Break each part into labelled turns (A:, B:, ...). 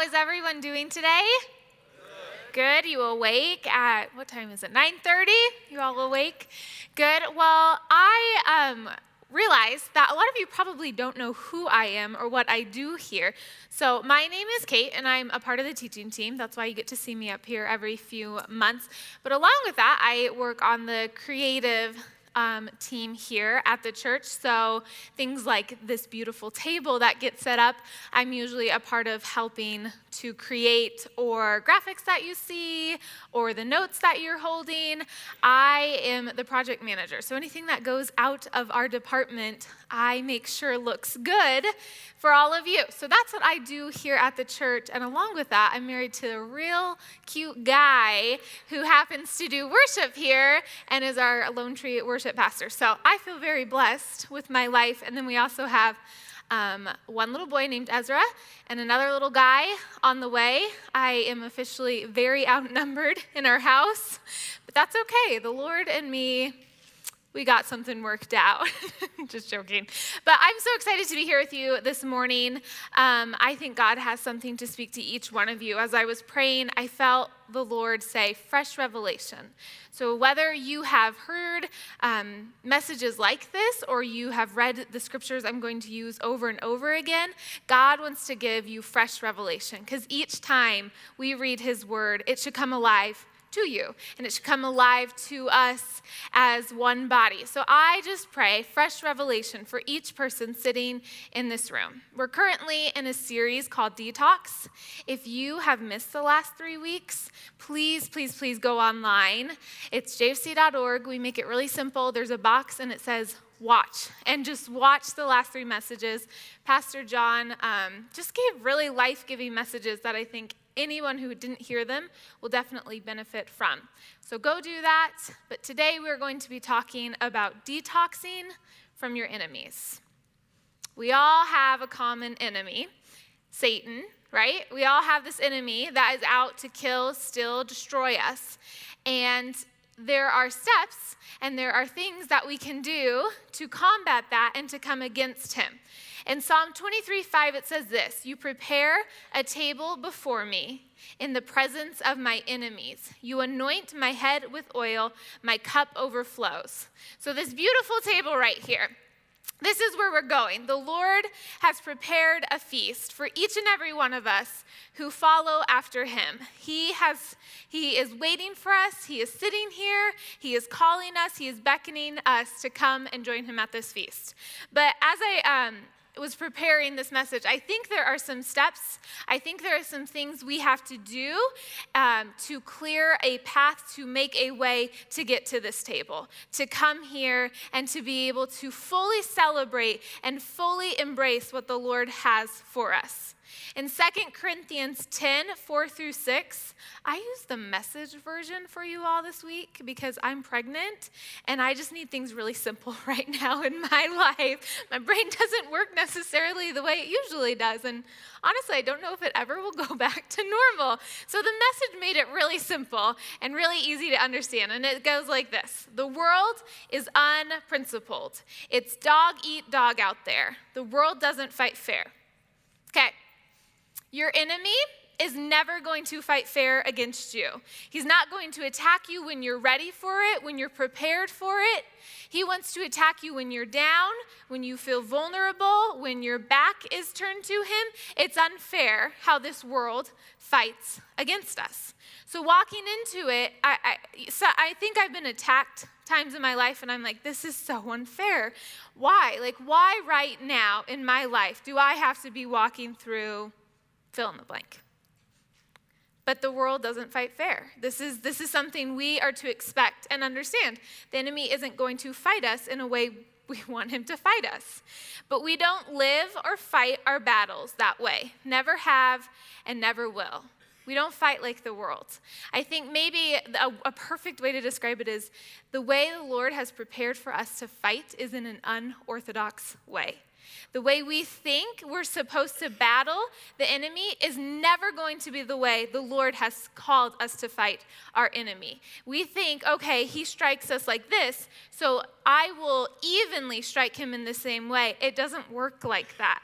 A: How is everyone doing today? Good. You awake at what time is it? 9:30? You all awake? Good. Well, I um realize that a lot of you probably don't know who I am or what I do here. So, my name is Kate, and I'm a part of the teaching team. That's why you get to see me up here every few months. But along with that, I work on the creative um, team here at the church. So things like this beautiful table that gets set up, I'm usually a part of helping to create or graphics that you see or the notes that you're holding. I am the project manager. So anything that goes out of our department, I make sure looks good for all of you. So that's what I do here at the church. And along with that, I'm married to a real cute guy who happens to do worship here and is our Lone Tree worship pastor. So I feel very blessed with my life. And then we also have um, one little boy named Ezra and another little guy on the way. I am officially very outnumbered in our house, but that's okay. The Lord and me we got something worked out. Just joking. But I'm so excited to be here with you this morning. Um, I think God has something to speak to each one of you. As I was praying, I felt the Lord say, fresh revelation. So, whether you have heard um, messages like this or you have read the scriptures I'm going to use over and over again, God wants to give you fresh revelation because each time we read His word, it should come alive to you, and it should come alive to us as one body. So I just pray fresh revelation for each person sitting in this room. We're currently in a series called Detox. If you have missed the last three weeks, please, please, please go online. It's jfc.org. We make it really simple. There's a box and it says watch and just watch the last three messages. Pastor John um, just gave really life giving messages that I think anyone who didn't hear them will definitely benefit from. So go do that. But today we're going to be talking about detoxing from your enemies. We all have a common enemy, Satan, right? We all have this enemy that is out to kill, steal, destroy us. And there are steps and there are things that we can do to combat that and to come against him. In Psalm 23 5, it says this You prepare a table before me in the presence of my enemies. You anoint my head with oil, my cup overflows. So, this beautiful table right here. This is where we're going. The Lord has prepared a feast for each and every one of us who follow after him. He has he is waiting for us. He is sitting here. He is calling us. He is beckoning us to come and join him at this feast. But as I um, was preparing this message, I think there are some steps. I think there are some things we have to do um, to clear a path, to make a way to get to this table, to come here and to be able to fully celebrate and fully embrace what the Lord has for us. In 2 Corinthians 10 4 through 6, I use the message version for you all this week because I'm pregnant and I just need things really simple right now in my life. My brain doesn't work necessarily the way it usually does. And honestly, I don't know if it ever will go back to normal. So the message made it really simple and really easy to understand. And it goes like this The world is unprincipled, it's dog eat dog out there. The world doesn't fight fair. Okay, your enemy is never going to fight fair against you. He's not going to attack you when you're ready for it, when you're prepared for it. He wants to attack you when you're down, when you feel vulnerable, when your back is turned to him. It's unfair how this world fights against us. So, walking into it, I, I, so I think I've been attacked times in my life, and I'm like, this is so unfair. Why? Like, why right now in my life do I have to be walking through fill in the blank. But the world doesn't fight fair. This is, this is something we are to expect and understand. The enemy isn't going to fight us in a way we want him to fight us. But we don't live or fight our battles that way. Never have and never will. We don't fight like the world. I think maybe a, a, perfect way to describe it is the way the Lord has prepared for us to fight is in an unorthodox way. The way we think we're supposed to battle the enemy is never going to be the way the Lord has called us to fight our enemy. We think, okay, he strikes us like this, so I will evenly strike him in the same way. It doesn't work like that.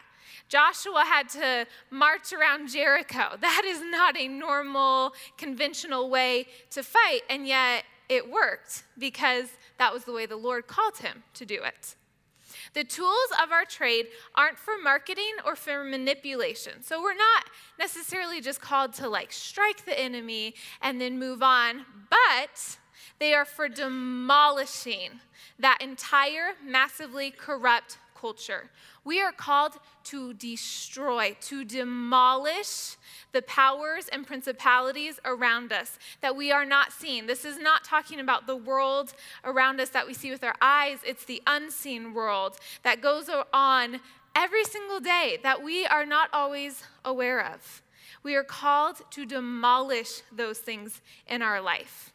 A: Joshua had to march around Jericho. That is not a normal, conventional way to fight, and yet it worked because that was the way the Lord called him to do it. The tools of our trade aren't for marketing or for manipulation. So we're not necessarily just called to like strike the enemy and then move on, but they are for demolishing that entire massively corrupt culture. We are called to destroy, to demolish the powers and principalities around us that we are not seeing. This is not talking about the world around us that we see with our eyes, it's the unseen world that goes on every single day that we are not always aware of. We are called to demolish those things in our life.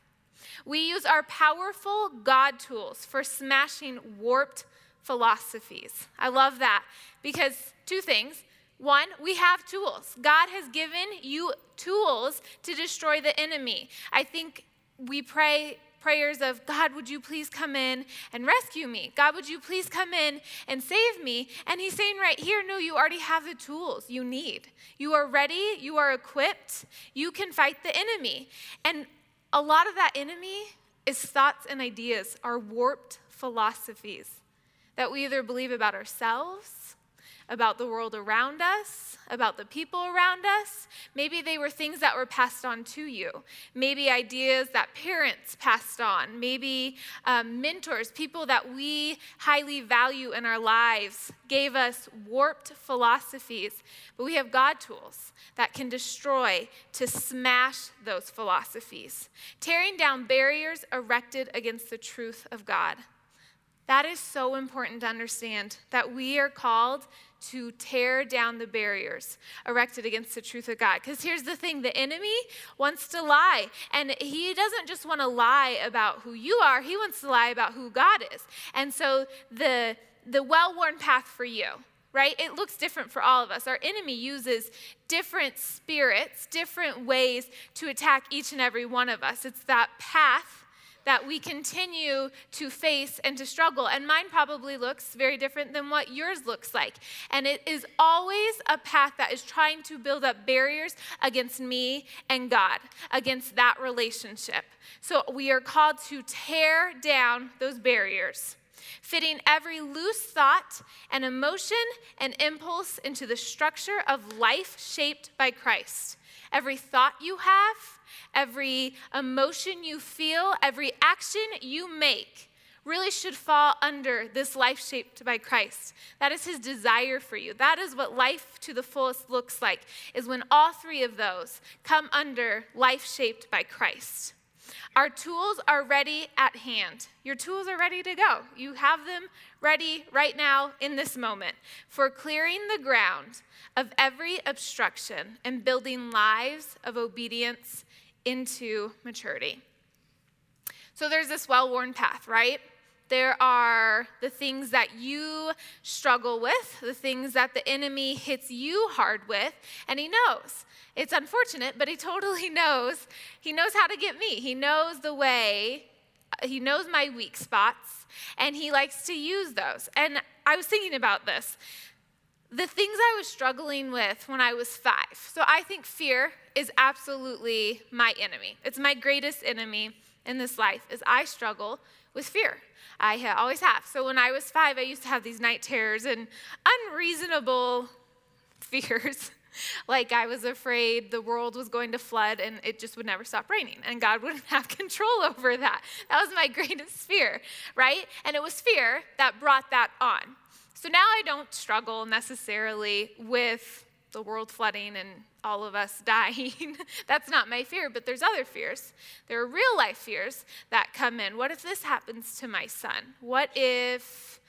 A: We use our powerful God tools for smashing warped philosophies. I love that because two things. One, we have tools. God has given you tools to destroy the enemy. I think we pray prayers of, God, would you please come in and rescue me? God, would you please come in and save me? And he's saying right here, no, you already have the tools you need. You are ready, you are equipped, you can fight the enemy. And a lot of that enemy is thoughts and ideas, our warped philosophies that we either believe about ourselves, about the world around us, about the people around us. Maybe they were things that were passed on to you. Maybe ideas that parents passed on. Maybe um, mentors, people that we highly value in our lives, gave us warped philosophies. But we have God tools that can destroy, to smash those philosophies, tearing down barriers erected against the truth of God. That is so important to understand that we are called to tear down the barriers erected against the truth of God. Because here's the thing the enemy wants to lie. And he doesn't just want to lie about who you are, he wants to lie about who God is. And so the, the well worn path for you, right? It looks different for all of us. Our enemy uses different spirits, different ways to attack each and every one of us. It's that path that we continue to face and to struggle. And mine probably looks very different than what yours looks like. And it is always a path that is trying to build up barriers against me and God, against that relationship. So we are called to tear down those barriers fitting every loose thought and emotion and impulse into the structure of life shaped by Christ. Every thought you have, every emotion you feel, every action you make really should fall under this life shaped by Christ. That is his desire for you. That is what life to the fullest looks like, is when all three of those come under life shaped by Christ. Our tools are ready at hand. Your tools are ready to go. You have them ready right now in this moment for clearing the ground of every obstruction and building lives of obedience into maturity. So there's this well worn path, right? There are the things that you struggle with, the things that the enemy hits you hard with, and he knows. It's unfortunate, but he totally knows. He knows how to get me. He knows the way, uh, he knows my weak spots, and he likes to use those. And I was thinking about this the things I was struggling with when I was five. So I think fear is absolutely my enemy. It's my greatest enemy in this life is I struggle with fear. I always have. So when I was five, I used to have these night terrors and unreasonable fears. like I was afraid the world was going to flood and it just would never stop raining and God wouldn't have control over that. That was my greatest fear, right? And it was fear that brought that on. So now I don't struggle necessarily with the world flooding and all of us dying. That's not my fear, but there's other fears. There are real life fears that come in. What if this happens to my son? What if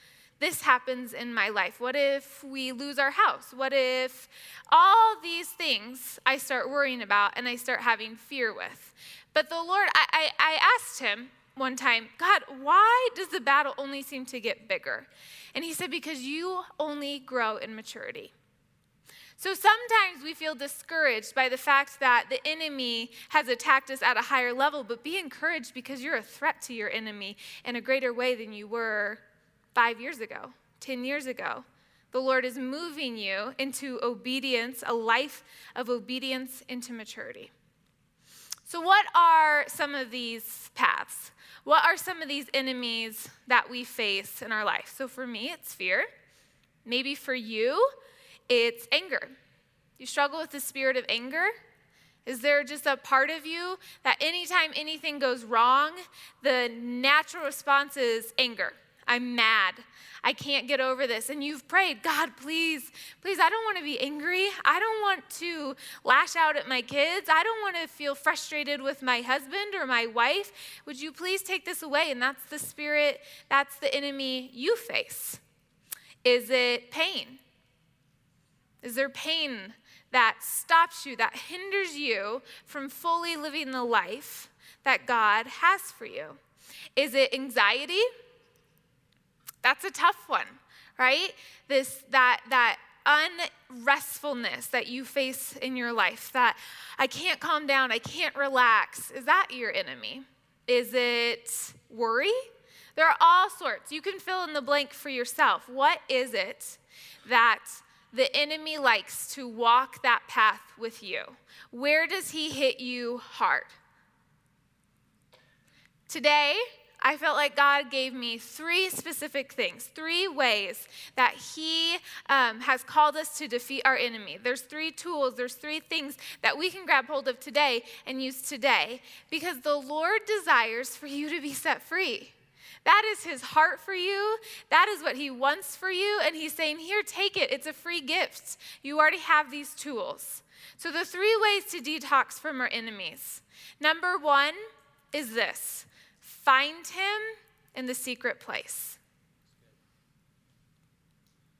A: this happens in my life? What if we lose our house? What if all these things I start worrying about and I start having fear with? But the Lord, I, I, I asked him, one time, God, why does the battle only seem to get bigger? And he said, Because you only grow in maturity. So sometimes we feel discouraged by the fact that the enemy has attacked us at a higher level, but be encouraged because you're a threat to your enemy in a greater way than you were five years ago, 10 years ago. The Lord is moving you into obedience, a life of obedience into maturity. So, what are some of these paths? What are some of these enemies that we face in our life? So, for me, it's fear. Maybe for you, it's anger. You struggle with the spirit of anger? Is there just a part of you that anytime anything goes wrong, the natural response is anger? I'm mad. I can't get over this. And you've prayed, God, please, please, I don't want to be angry. I don't want to lash out at my kids. I don't want to feel frustrated with my husband or my wife. Would you please take this away? And that's the spirit, that's the enemy you face. Is it pain? Is there pain that stops you, that hinders you from fully living the life that God has for you? Is it anxiety? That's a tough one, right? This that that unrestfulness that you face in your life, that I can't calm down, I can't relax. Is that your enemy? Is it worry? There are all sorts. You can fill in the blank for yourself. What is it that the enemy likes to walk that path with you. Where does he hit you hard? Today, I felt like God gave me three specific things, three ways that He um, has called us to defeat our enemy. There's three tools, there's three things that we can grab hold of today and use today because the Lord desires for you to be set free. That is his heart for you. That is what he wants for you. And he's saying, Here, take it. It's a free gift. You already have these tools. So, the three ways to detox from our enemies number one is this find him in the secret place.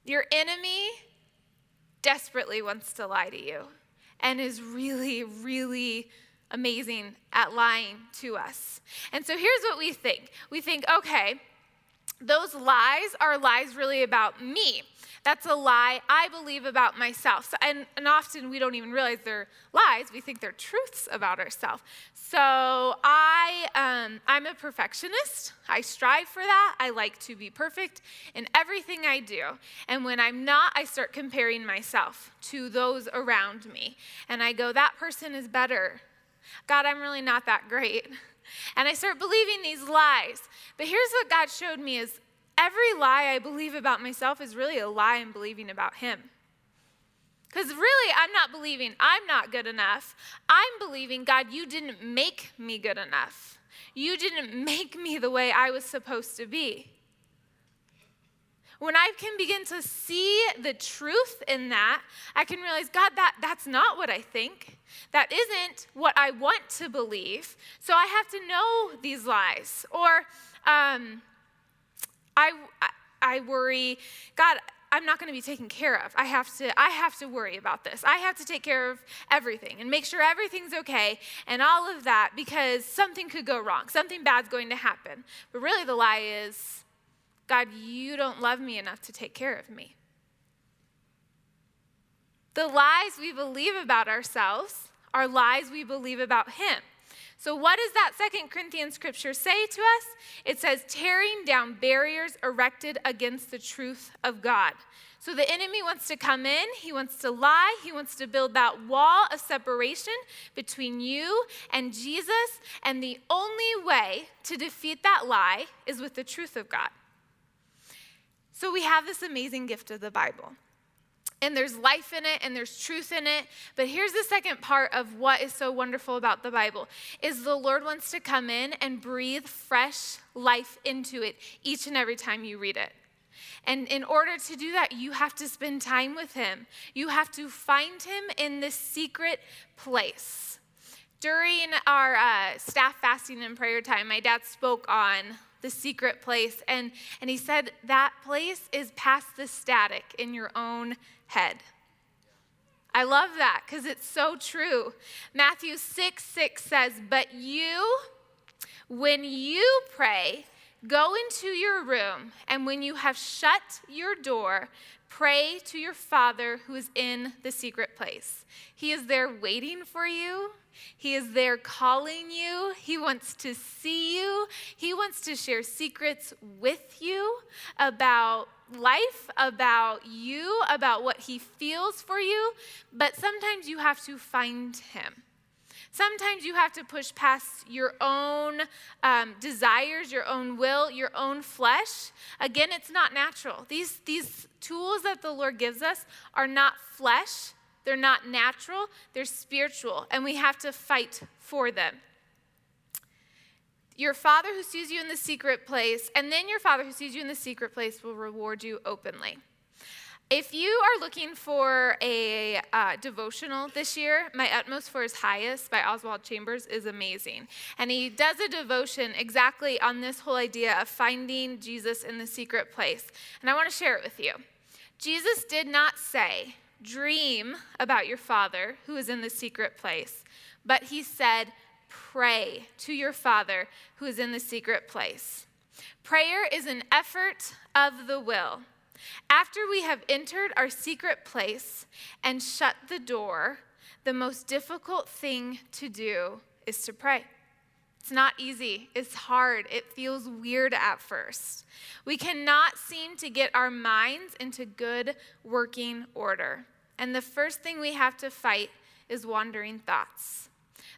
A: Your enemy desperately wants to lie to you and is really, really amazing at lying to us. And so here's what we think we think, okay, those lies are lies really about me. That's a lie I believe about myself. So, and, and often we don't even realize they're lies. We think they're truths about ourselves. So I, um, I'm a perfectionist. I strive for that. I like to be perfect in everything I do. And when I'm not, I start comparing myself to those around me. And I go, that person is better God, I'm really not that great. And I start believing these lies. But here's what God showed me is every lie I believe about myself is really a lie I'm believing about him. Because really, I'm not believing I'm not good enough. I'm believing, God, you didn't make me good enough. You didn't make me the way I was supposed to be when I can begin to see the truth in that, I can realize, God, that, that's not what I think. That isn't what I want to believe. So I have to know these lies. Or um, I, I worry, God, I'm not going to be taken care of. I have to I have to worry about this. I have to take care of everything and make sure everything's okay and all of that because something could go wrong. Something bad's going to happen. But really the lie is God, you don't love me enough to take care of me. The lies we believe about ourselves are lies we believe about Him. So, what does that Second Corinthians scripture say to us? It says, tearing down barriers erected against the truth of God. So, the enemy wants to come in, he wants to lie, he wants to build that wall of separation between you and Jesus. And the only way to defeat that lie is with the truth of God. So we have this amazing gift of the Bible. And there's life in it and there's truth in it. But here's the second part of what is so wonderful about the Bible is the Lord wants to come in and breathe fresh life into it each and every time you read it. And in order to do that, you have to spend time with him. You have to find him in this secret place. During our uh, staff fasting and prayer time, my dad spoke on the secret place. And, and he said that place is past the static in your own head. I love that because it's so true. Matthew 6 6 says, But you, when you pray, Go into your room, and when you have shut your door, pray to your Father who is in the secret place. He is there waiting for you. He is there calling you. He wants to see you. He wants to share secrets with you about life, about you, about what He feels for you. But sometimes you have to find Him. Sometimes you have to push past your own um, desires, your own will, your own flesh. Again, it's not natural. These, these tools that the Lord gives us are not flesh, they're not natural, they're spiritual, and we have to fight for them. Your Father who sees you in the secret place, and then your Father who sees you in the secret place will reward you openly. If you are looking for a uh, devotional this year, My Utmost for His Highest by Oswald Chambers is amazing. And he does a devotion exactly on this whole idea of finding Jesus in the secret place. And I want to share it with you. Jesus did not say, Dream about your Father who is in the secret place, but he said, Pray to your Father who is in the secret place. Prayer is an effort of the will. After we have entered our secret place and shut the door, the most difficult thing to do is to pray. It's not easy. It's hard. It feels weird at first. We cannot seem to get our minds into good working order. And the first thing we have to fight is wandering thoughts.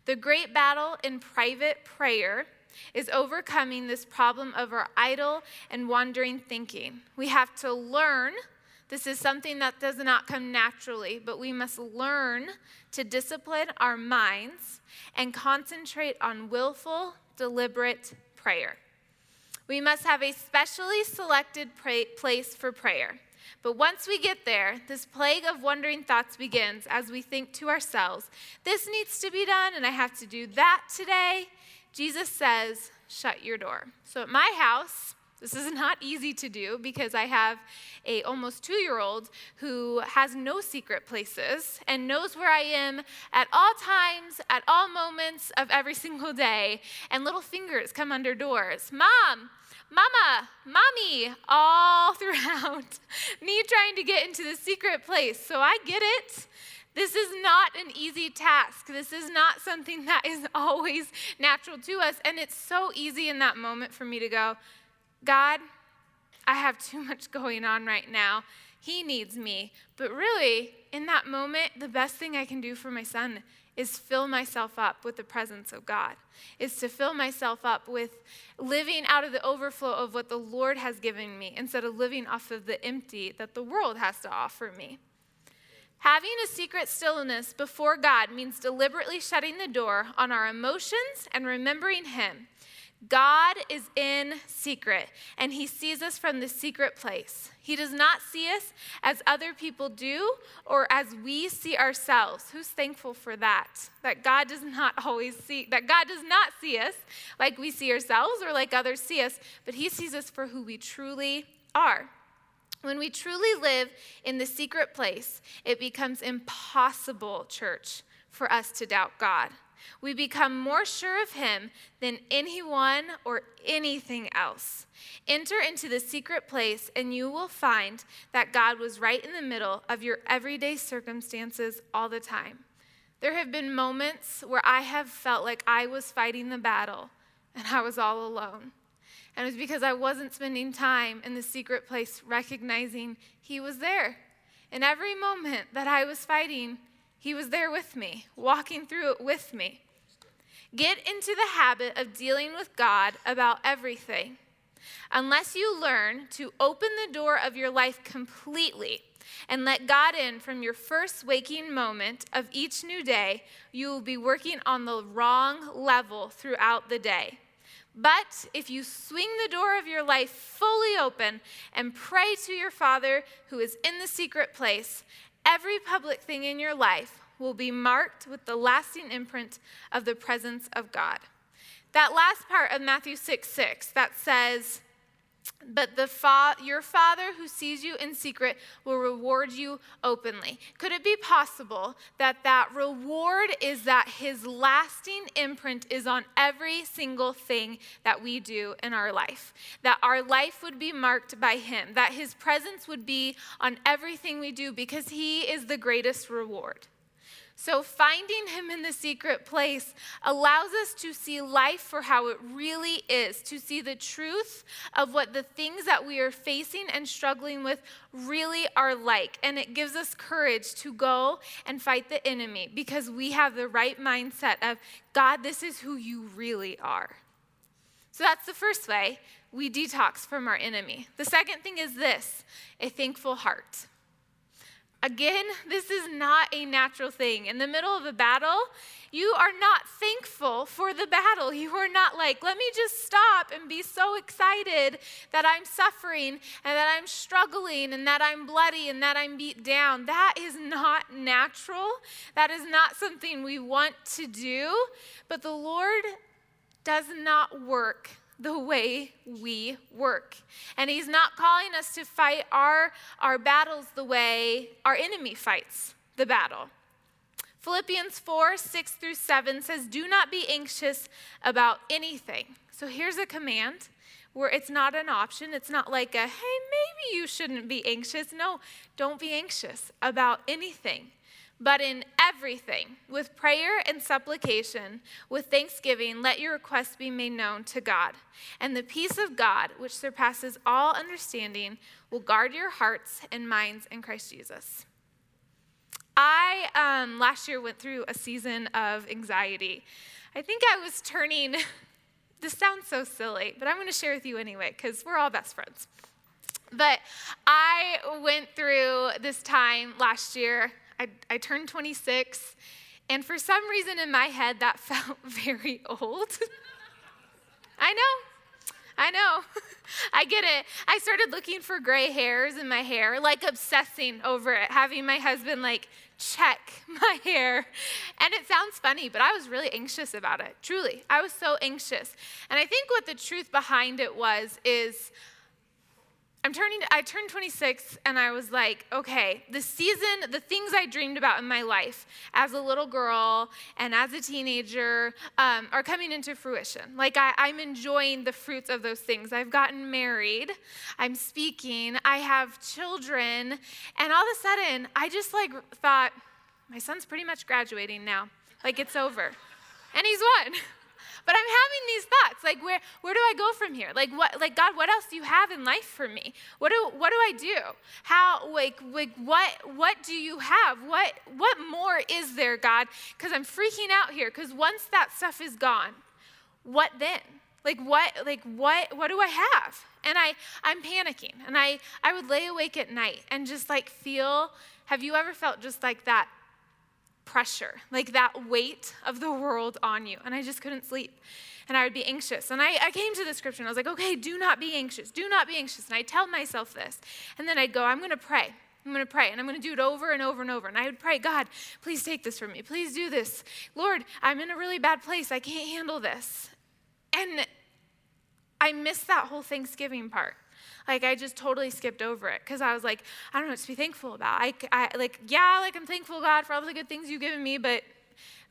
A: The great battle in private prayer is overcoming this problem of our idle and wandering thinking. We have to learn. This is something that does not come naturally, but we must learn to discipline our minds and concentrate on willful, deliberate prayer. We must have a specially selected pray- place for prayer. But once we get there, this plague of wandering thoughts begins as we think to ourselves, this needs to be done, and I have to do that today, Jesus says, shut your door. So at my house, this is not easy to do because I have a almost 2-year-old who has no secret places and knows where I am at all times, at all moments of every single day, and little fingers come under doors. Mom, Mama, Mommy, all throughout me trying to get into the secret place. So I get it. This is not an easy task. This is not something that is always natural to us. And it's so easy in that moment for me to go, God, I have too much going on right now. He needs me. But really, in that moment, the best thing I can do for my son is fill myself up with the presence of God, is to fill myself up with living out of the overflow of what the Lord has given me instead of living off of the empty that the world has to offer me. Having a secret stillness before God means deliberately shutting the door on our emotions and remembering Him. God is in secret, and He sees us from the secret place. He does not see us as other people do or as we see ourselves. Who's thankful for that? That God does not always see, that God does not see us like we see ourselves or like others see us, but He sees us for who we truly are. When we truly live in the secret place, it becomes impossible, church, for us to doubt God. We become more sure of Him than anyone or anything else. Enter into the secret place, and you will find that God was right in the middle of your everyday circumstances all the time. There have been moments where I have felt like I was fighting the battle and I was all alone. And it was because I wasn't spending time in the secret place recognizing He was there. In every moment that I was fighting, He was there with me, walking through it with me. Get into the habit of dealing with God about everything. Unless you learn to open the door of your life completely and let God in from your first waking moment of each new day, you will be working on the wrong level throughout the day. But if you swing the door of your life fully open and pray to your Father who is in the secret place, every public thing in your life will be marked with the lasting imprint of the presence of God. That last part of Matthew 6 6 that says, but the fa- your father who sees you in secret will reward you openly. Could it be possible that that reward is that his lasting imprint is on every single thing that we do in our life? That our life would be marked by him. That his presence would be on everything we do because he is the greatest reward so, finding Him in the secret place allows us to see life for how it really is, to see the truth of what the things that we are facing and struggling with really are like. And it gives us courage to go and fight the enemy because we have the right mindset of, God, this is who you really are. So, that's the first way we detox from our enemy. The second thing is this a thankful heart. Again, this is not a natural thing. In the middle of a battle, you are not thankful for the battle. You are not like, let me just stop and be so excited that I'm suffering and that I'm struggling and that I'm bloody and that I'm beat down. That is not natural. That is not something we want to do. But the Lord does not work the way we work. And he's not calling us to fight our, our battles the way our enemy fights the battle. Philippians 4 6 through 7 says, Do not be anxious about anything. So here's a command where it's not an option. It's not like a, hey, maybe you shouldn't be anxious. No, don't be anxious about anything. But in everything, with prayer and supplication, with thanksgiving, let your requests be made known to God. And the peace of God, which surpasses all understanding, will guard your hearts and minds in Christ Jesus. I um, last year went through a season of anxiety. I think I was turning, this sounds so silly, but I'm going to share with you anyway because we're all best friends. But I went through this time last year I, I turned 26, and for some reason in my head, that felt very old. I know. I know. I get it. I started looking for gray hairs in my hair, like obsessing over it, having my husband like check my hair. And it sounds funny, but I was really anxious about it. Truly. I was so anxious. And I think what the truth behind it was is I'm turning, I turned 26 and I was like, okay, the season, the things I dreamed about in my life as a little girl and as a teenager um, are coming into fruition. Like, I, I'm enjoying the fruits of those things. I've gotten married, I'm speaking, I have children, and all of a sudden, I just like thought, my son's pretty much graduating now. Like, it's over. And he's one. But I'm having these thoughts like where where do I go from here? Like what like God, what else do you have in life for me? What do what do I do? How like like what what do you have? What what more is there, God? Cuz I'm freaking out here cuz once that stuff is gone, what then? Like what like what what do I have? And I I'm panicking and I I would lay awake at night and just like feel have you ever felt just like that pressure, like that weight of the world on you. And I just couldn't sleep. And I would be anxious. And I, I came to the scripture and I was like, okay, do not be anxious. Do not be anxious. And I tell myself this. And then I'd go, I'm going to pray. I'm going to pray and I'm going to do it over and over and over. And I would pray, God, please take this from me. Please do this. Lord, I'm in a really bad place. I can't handle this. And I missed that whole Thanksgiving part. Like I just totally skipped over it because I was like, I don't know what to be thankful about. I, I like, yeah, like I'm thankful God for all the good things you've given me, but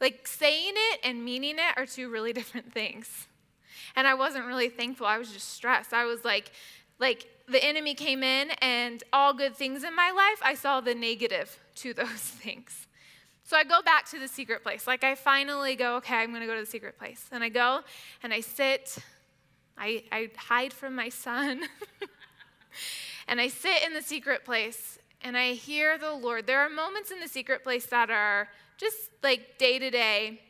A: like saying it and meaning it are two really different things. And I wasn't really thankful. I was just stressed. I was like, like the enemy came in and all good things in my life, I saw the negative to those things. So I go back to the secret place. Like I finally go, okay, I'm going to go to the secret place. And I go and I sit. I, I hide from my son. and I sit in the secret place and I hear the Lord. There are moments in the secret place that are just like day to day,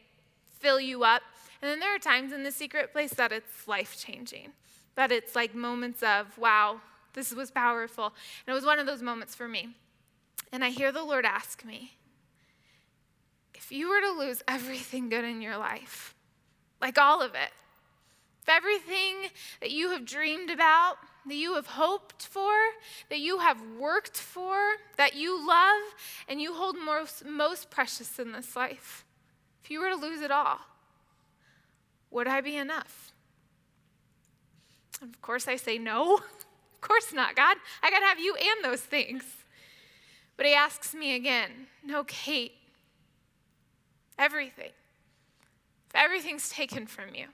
A: fill you up. And then there are times in the secret place that it's life changing, that it's like moments of, wow, this was powerful. And it was one of those moments for me. And I hear the Lord ask me, if you were to lose everything good in your life, like all of it, if everything that you have dreamed about, that you have hoped for, that you have worked for, that you love, and you hold most, most precious in this life, if you were to lose it all, would I be enough? Of course, I say no. of course not, God. I got to have you and those things. But he asks me again, No, Kate, everything, if everything's taken from you,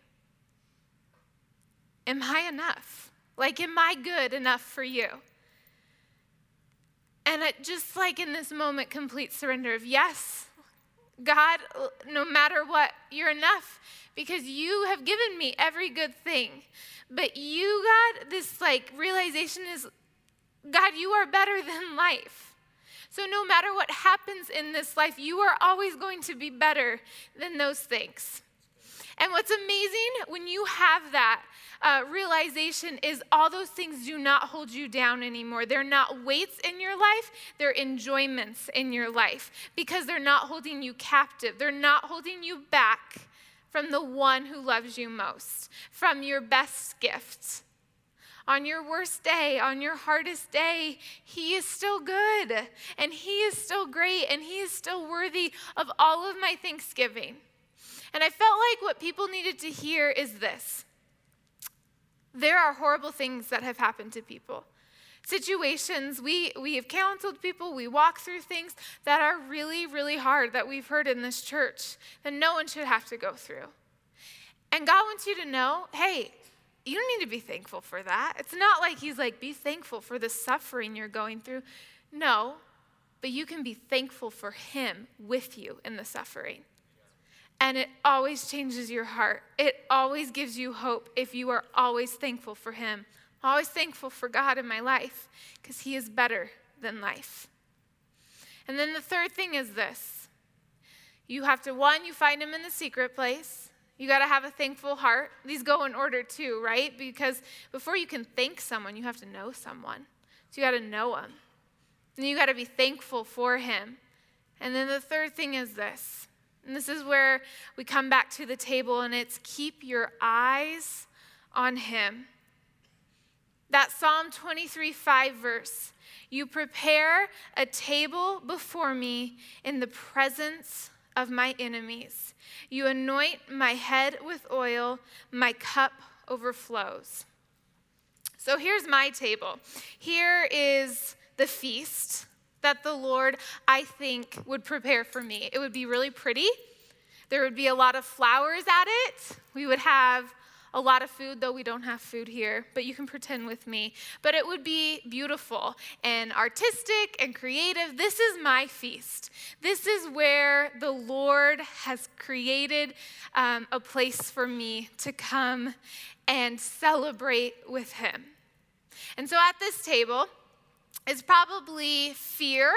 A: am I enough? Like, am I good enough for you? And it just like in this moment, complete surrender of yes, God, no matter what, you're enough because you have given me every good thing. But you, God, this like realization is, God, you are better than life. So no matter what happens in this life, you are always going to be better than those things. And what's amazing when you have that uh, realization is all those things do not hold you down anymore. They're not weights in your life, they're enjoyments in your life because they're not holding you captive, they're not holding you back from the one who loves you most, from your best gifts. On your worst day, on your hardest day, He is still good and He is still great and He is still worthy of all of my thanksgiving. And I felt like what people needed to hear is this there are horrible things that have happened to people. Situations, we, we have counseled people, we walk through things that are really, really hard that we've heard in this church that no one should have to go through. And God wants you to know hey, you don't need to be thankful for that. It's not like He's like, be thankful for the suffering you're going through. No, but you can be thankful for Him with you in the suffering. And it always changes your heart. It always gives you hope if you are always thankful for Him. Always thankful for God in my life because He is better than life. And then the third thing is this you have to, one, you find Him in the secret place. You got to have a thankful heart. These go in order too, right? Because before you can thank someone, you have to know someone. So you got to know Him. And you got to be thankful for Him. And then the third thing is this and this is where we come back to the table, and it's keep your eyes on Him. That Psalm 23 5 verse. You prepare a table before me in the presence of my enemies. You anoint my head with oil, my cup overflows. So here's my table. Here is the feast that the Lord, I think, would prepare for me. It would be really pretty. There would be a lot of flowers at it. We would have a lot of food, though we don't have food here, but you can pretend with me. But it would be beautiful and artistic and creative. This is my feast. This is where the Lord has created um, a place for me to come and celebrate with Him. And so at this table, is probably fear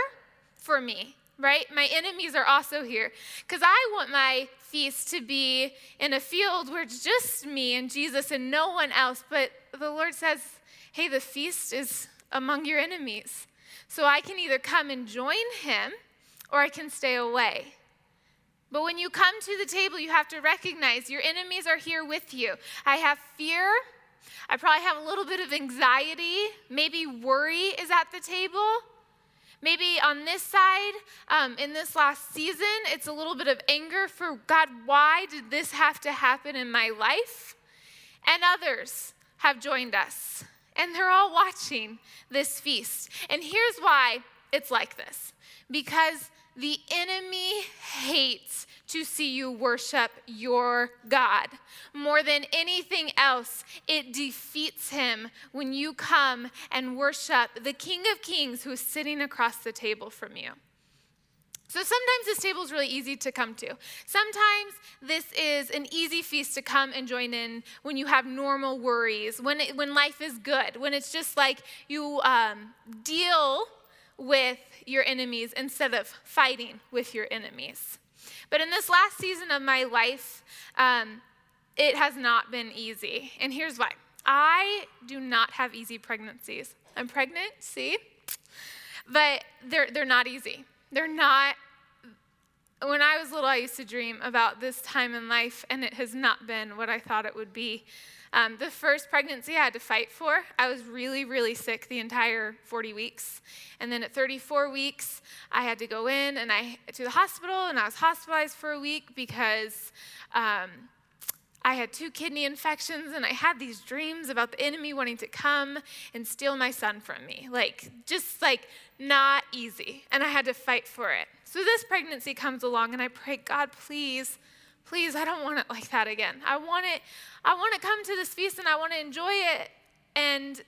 A: for me, right? My enemies are also here because I want my feast to be in a field where it's just me and Jesus and no one else. But the Lord says, hey, the feast is among your enemies. So I can either come and join him or I can stay away. But when you come to the table, you have to recognize your enemies are here with you. I have fear I probably have a little bit of anxiety. Maybe worry is at the table. Maybe on this side, um, in this last season, it's a little bit of anger for God, why did this have to happen in my life? And others have joined us, and they're all watching this feast. And here's why it's like this because the enemy hates to see you worship your God. More than anything else, it defeats him when you come and worship the King of Kings who is sitting across the table from you. So sometimes this table is really easy to come to. Sometimes this is an easy feast to come and join in when you have normal worries, when, it, when life is good, when it's just like you um, deal with your enemies instead of fighting with your enemies. But in this last season of my life, um, it has not been easy. And here's why I do not have easy pregnancies. I'm pregnant, see? But they're, they're not easy. They're not. When I was little, I used to dream about this time in life, and it has not been what I thought it would be. Um, the first pregnancy I had to fight for, I was really, really sick the entire 40 weeks. And then at 34 weeks, I had to go in and I to the hospital, and I was hospitalized for a week because um, I had two kidney infections and I had these dreams about the enemy wanting to come and steal my son from me. Like, just like not easy. And I had to fight for it. So this pregnancy comes along and I pray, God, please, please, I don't want it like that again. I want it, I want to come to this feast and I want to enjoy it. And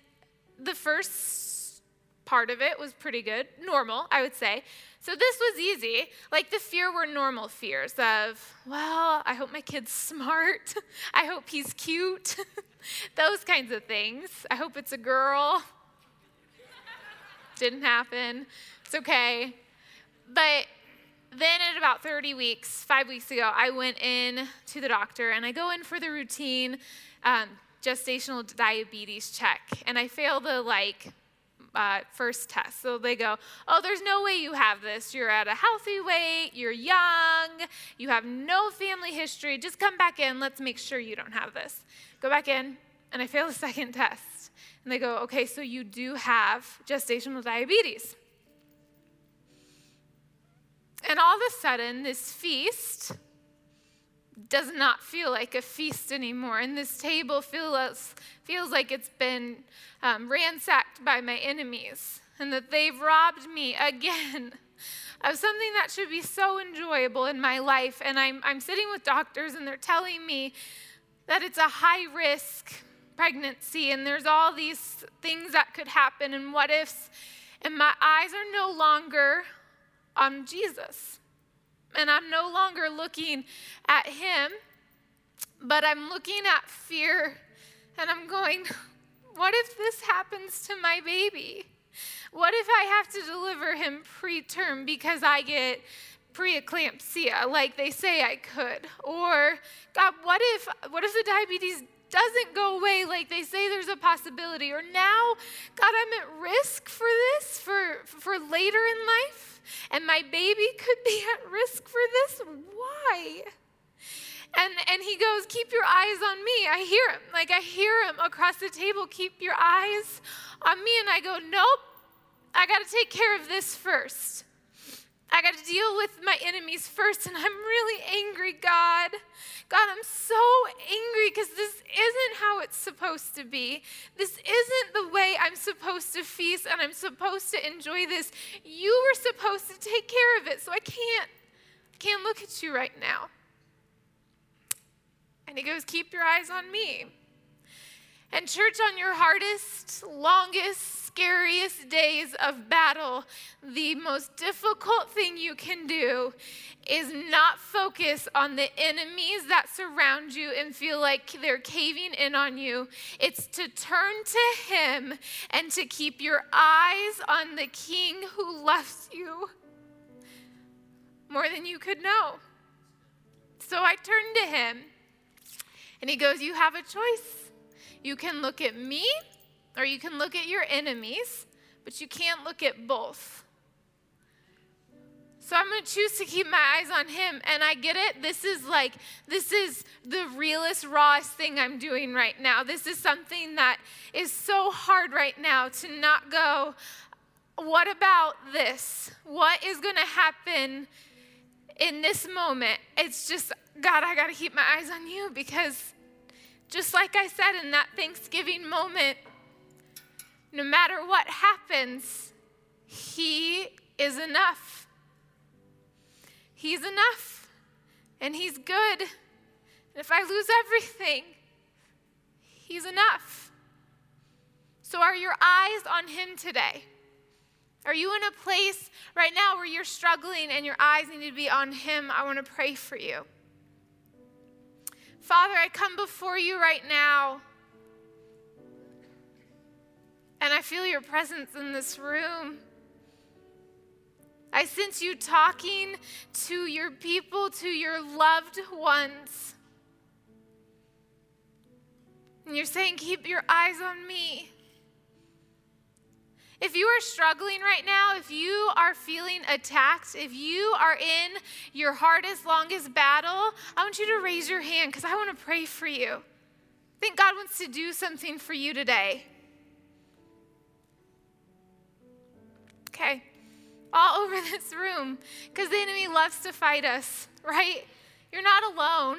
A: the first part of it was pretty good, normal, I would say. So this was easy. Like the fear were normal fears of, well, I hope my kid's smart. I hope he's cute. Those kinds of things. I hope it's a girl. Didn't happen. It's okay. But then at about 30 weeks, five weeks ago, I went in to the doctor and I go in for the routine um, gestational diabetes check. And I fail the like uh, first test. So they go, Oh, there's no way you have this. You're at a healthy weight, you're young, you have no family history. Just come back in. Let's make sure you don't have this. Go back in, and I fail the second test. And they go, Okay, so you do have gestational diabetes. And all of a sudden, this feast does not feel like a feast anymore. And this table feels, feels like it's been um, ransacked by my enemies and that they've robbed me again of something that should be so enjoyable in my life. And I'm, I'm sitting with doctors and they're telling me that it's a high risk pregnancy and there's all these things that could happen and what ifs. And my eyes are no longer on Jesus and I'm no longer looking at him, but I'm looking at fear and I'm going, what if this happens to my baby? What if I have to deliver him preterm because I get preeclampsia like they say I could? Or God, what if what if the diabetes doesn't go away like they say there's a possibility? Or now, God, I'm at risk for this for for later in life? and my baby could be at risk for this. Why? And, and he goes, Keep your eyes on me. I hear him. Like I hear him across the table, Keep your eyes on me. And I go, Nope, I got to take care of this first. I got to deal with my enemies first, and I'm really angry, God. God, I'm so angry because this isn't how it's supposed to be. This isn't the way I'm supposed to feast and I'm supposed to enjoy this. You were supposed to take care of it, so I can't, I can't look at you right now. And he goes, Keep your eyes on me. And, church, on your hardest, longest, scariest days of battle, the most difficult thing you can do is not focus on the enemies that surround you and feel like they're caving in on you. It's to turn to Him and to keep your eyes on the King who loves you more than you could know. So I turned to Him and He goes, You have a choice. You can look at me or you can look at your enemies, but you can't look at both. So I'm going to choose to keep my eyes on him. And I get it. This is like, this is the realest, rawest thing I'm doing right now. This is something that is so hard right now to not go, what about this? What is going to happen in this moment? It's just, God, I got to keep my eyes on you because just like I said in that Thanksgiving moment, no matter what happens, He is enough. He's enough, and He's good. And if I lose everything, He's enough. So, are your eyes on Him today? Are you in a place right now where you're struggling and your eyes need to be on Him? I want to pray for you. Father, I come before you right now. And I feel your presence in this room. I sense you talking to your people, to your loved ones. And you're saying, Keep your eyes on me. If you are struggling right now, if you are feeling attacked, if you are in your hardest, longest battle, I want you to raise your hand because I want to pray for you. I think God wants to do something for you today. okay? All over this room because the enemy loves to fight us, right? You're not alone.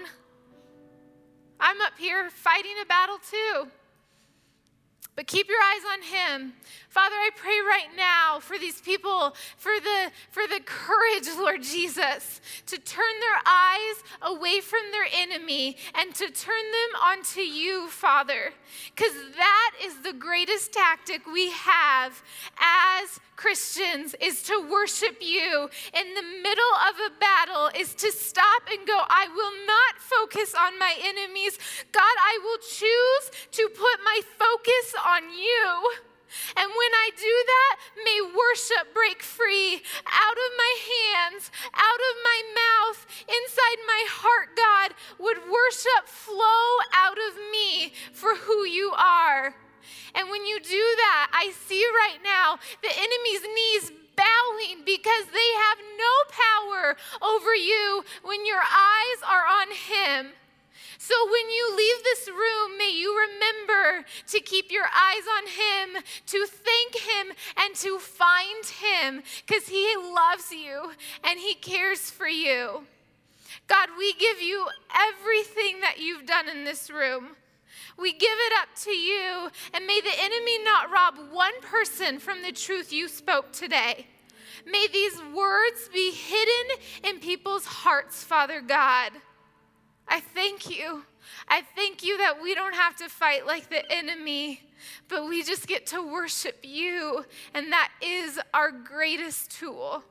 A: I'm up here fighting a battle too. But keep your eyes on him. Father, I pray right now for these people, for the, for the courage, Lord Jesus, to turn their eyes away from their enemy and to turn them onto you, Father. Because that is the greatest tactic we have as Christians is to worship you in the middle of a battle, is to stop and go, I will not focus on my enemies. God, I will choose to put my focus on you. And when I do that, may worship break free out of my hands, out of my mouth, inside my heart, God. Would worship flow out of me for who you are. And when you do that, I see right now the enemy's knees bowing because they have no power over you when your eyes are on him. So when you leave this room, may you remember to keep your eyes on Him, to thank Him, and to find Him because He loves you and He cares for you. God, we give you everything that you've done in this room. We give it up to you, and may the enemy not rob one person from the truth you spoke today. May these words be hidden in people's hearts, Father God. I thank you. I thank you that we don't have to fight like the enemy, but we just get to worship you, and that is our greatest tool.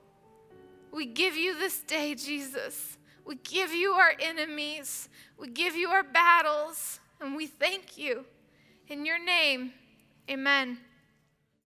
A: We give you this day, Jesus. We give you our enemies. We give you our battles, and we thank you. In your name, amen.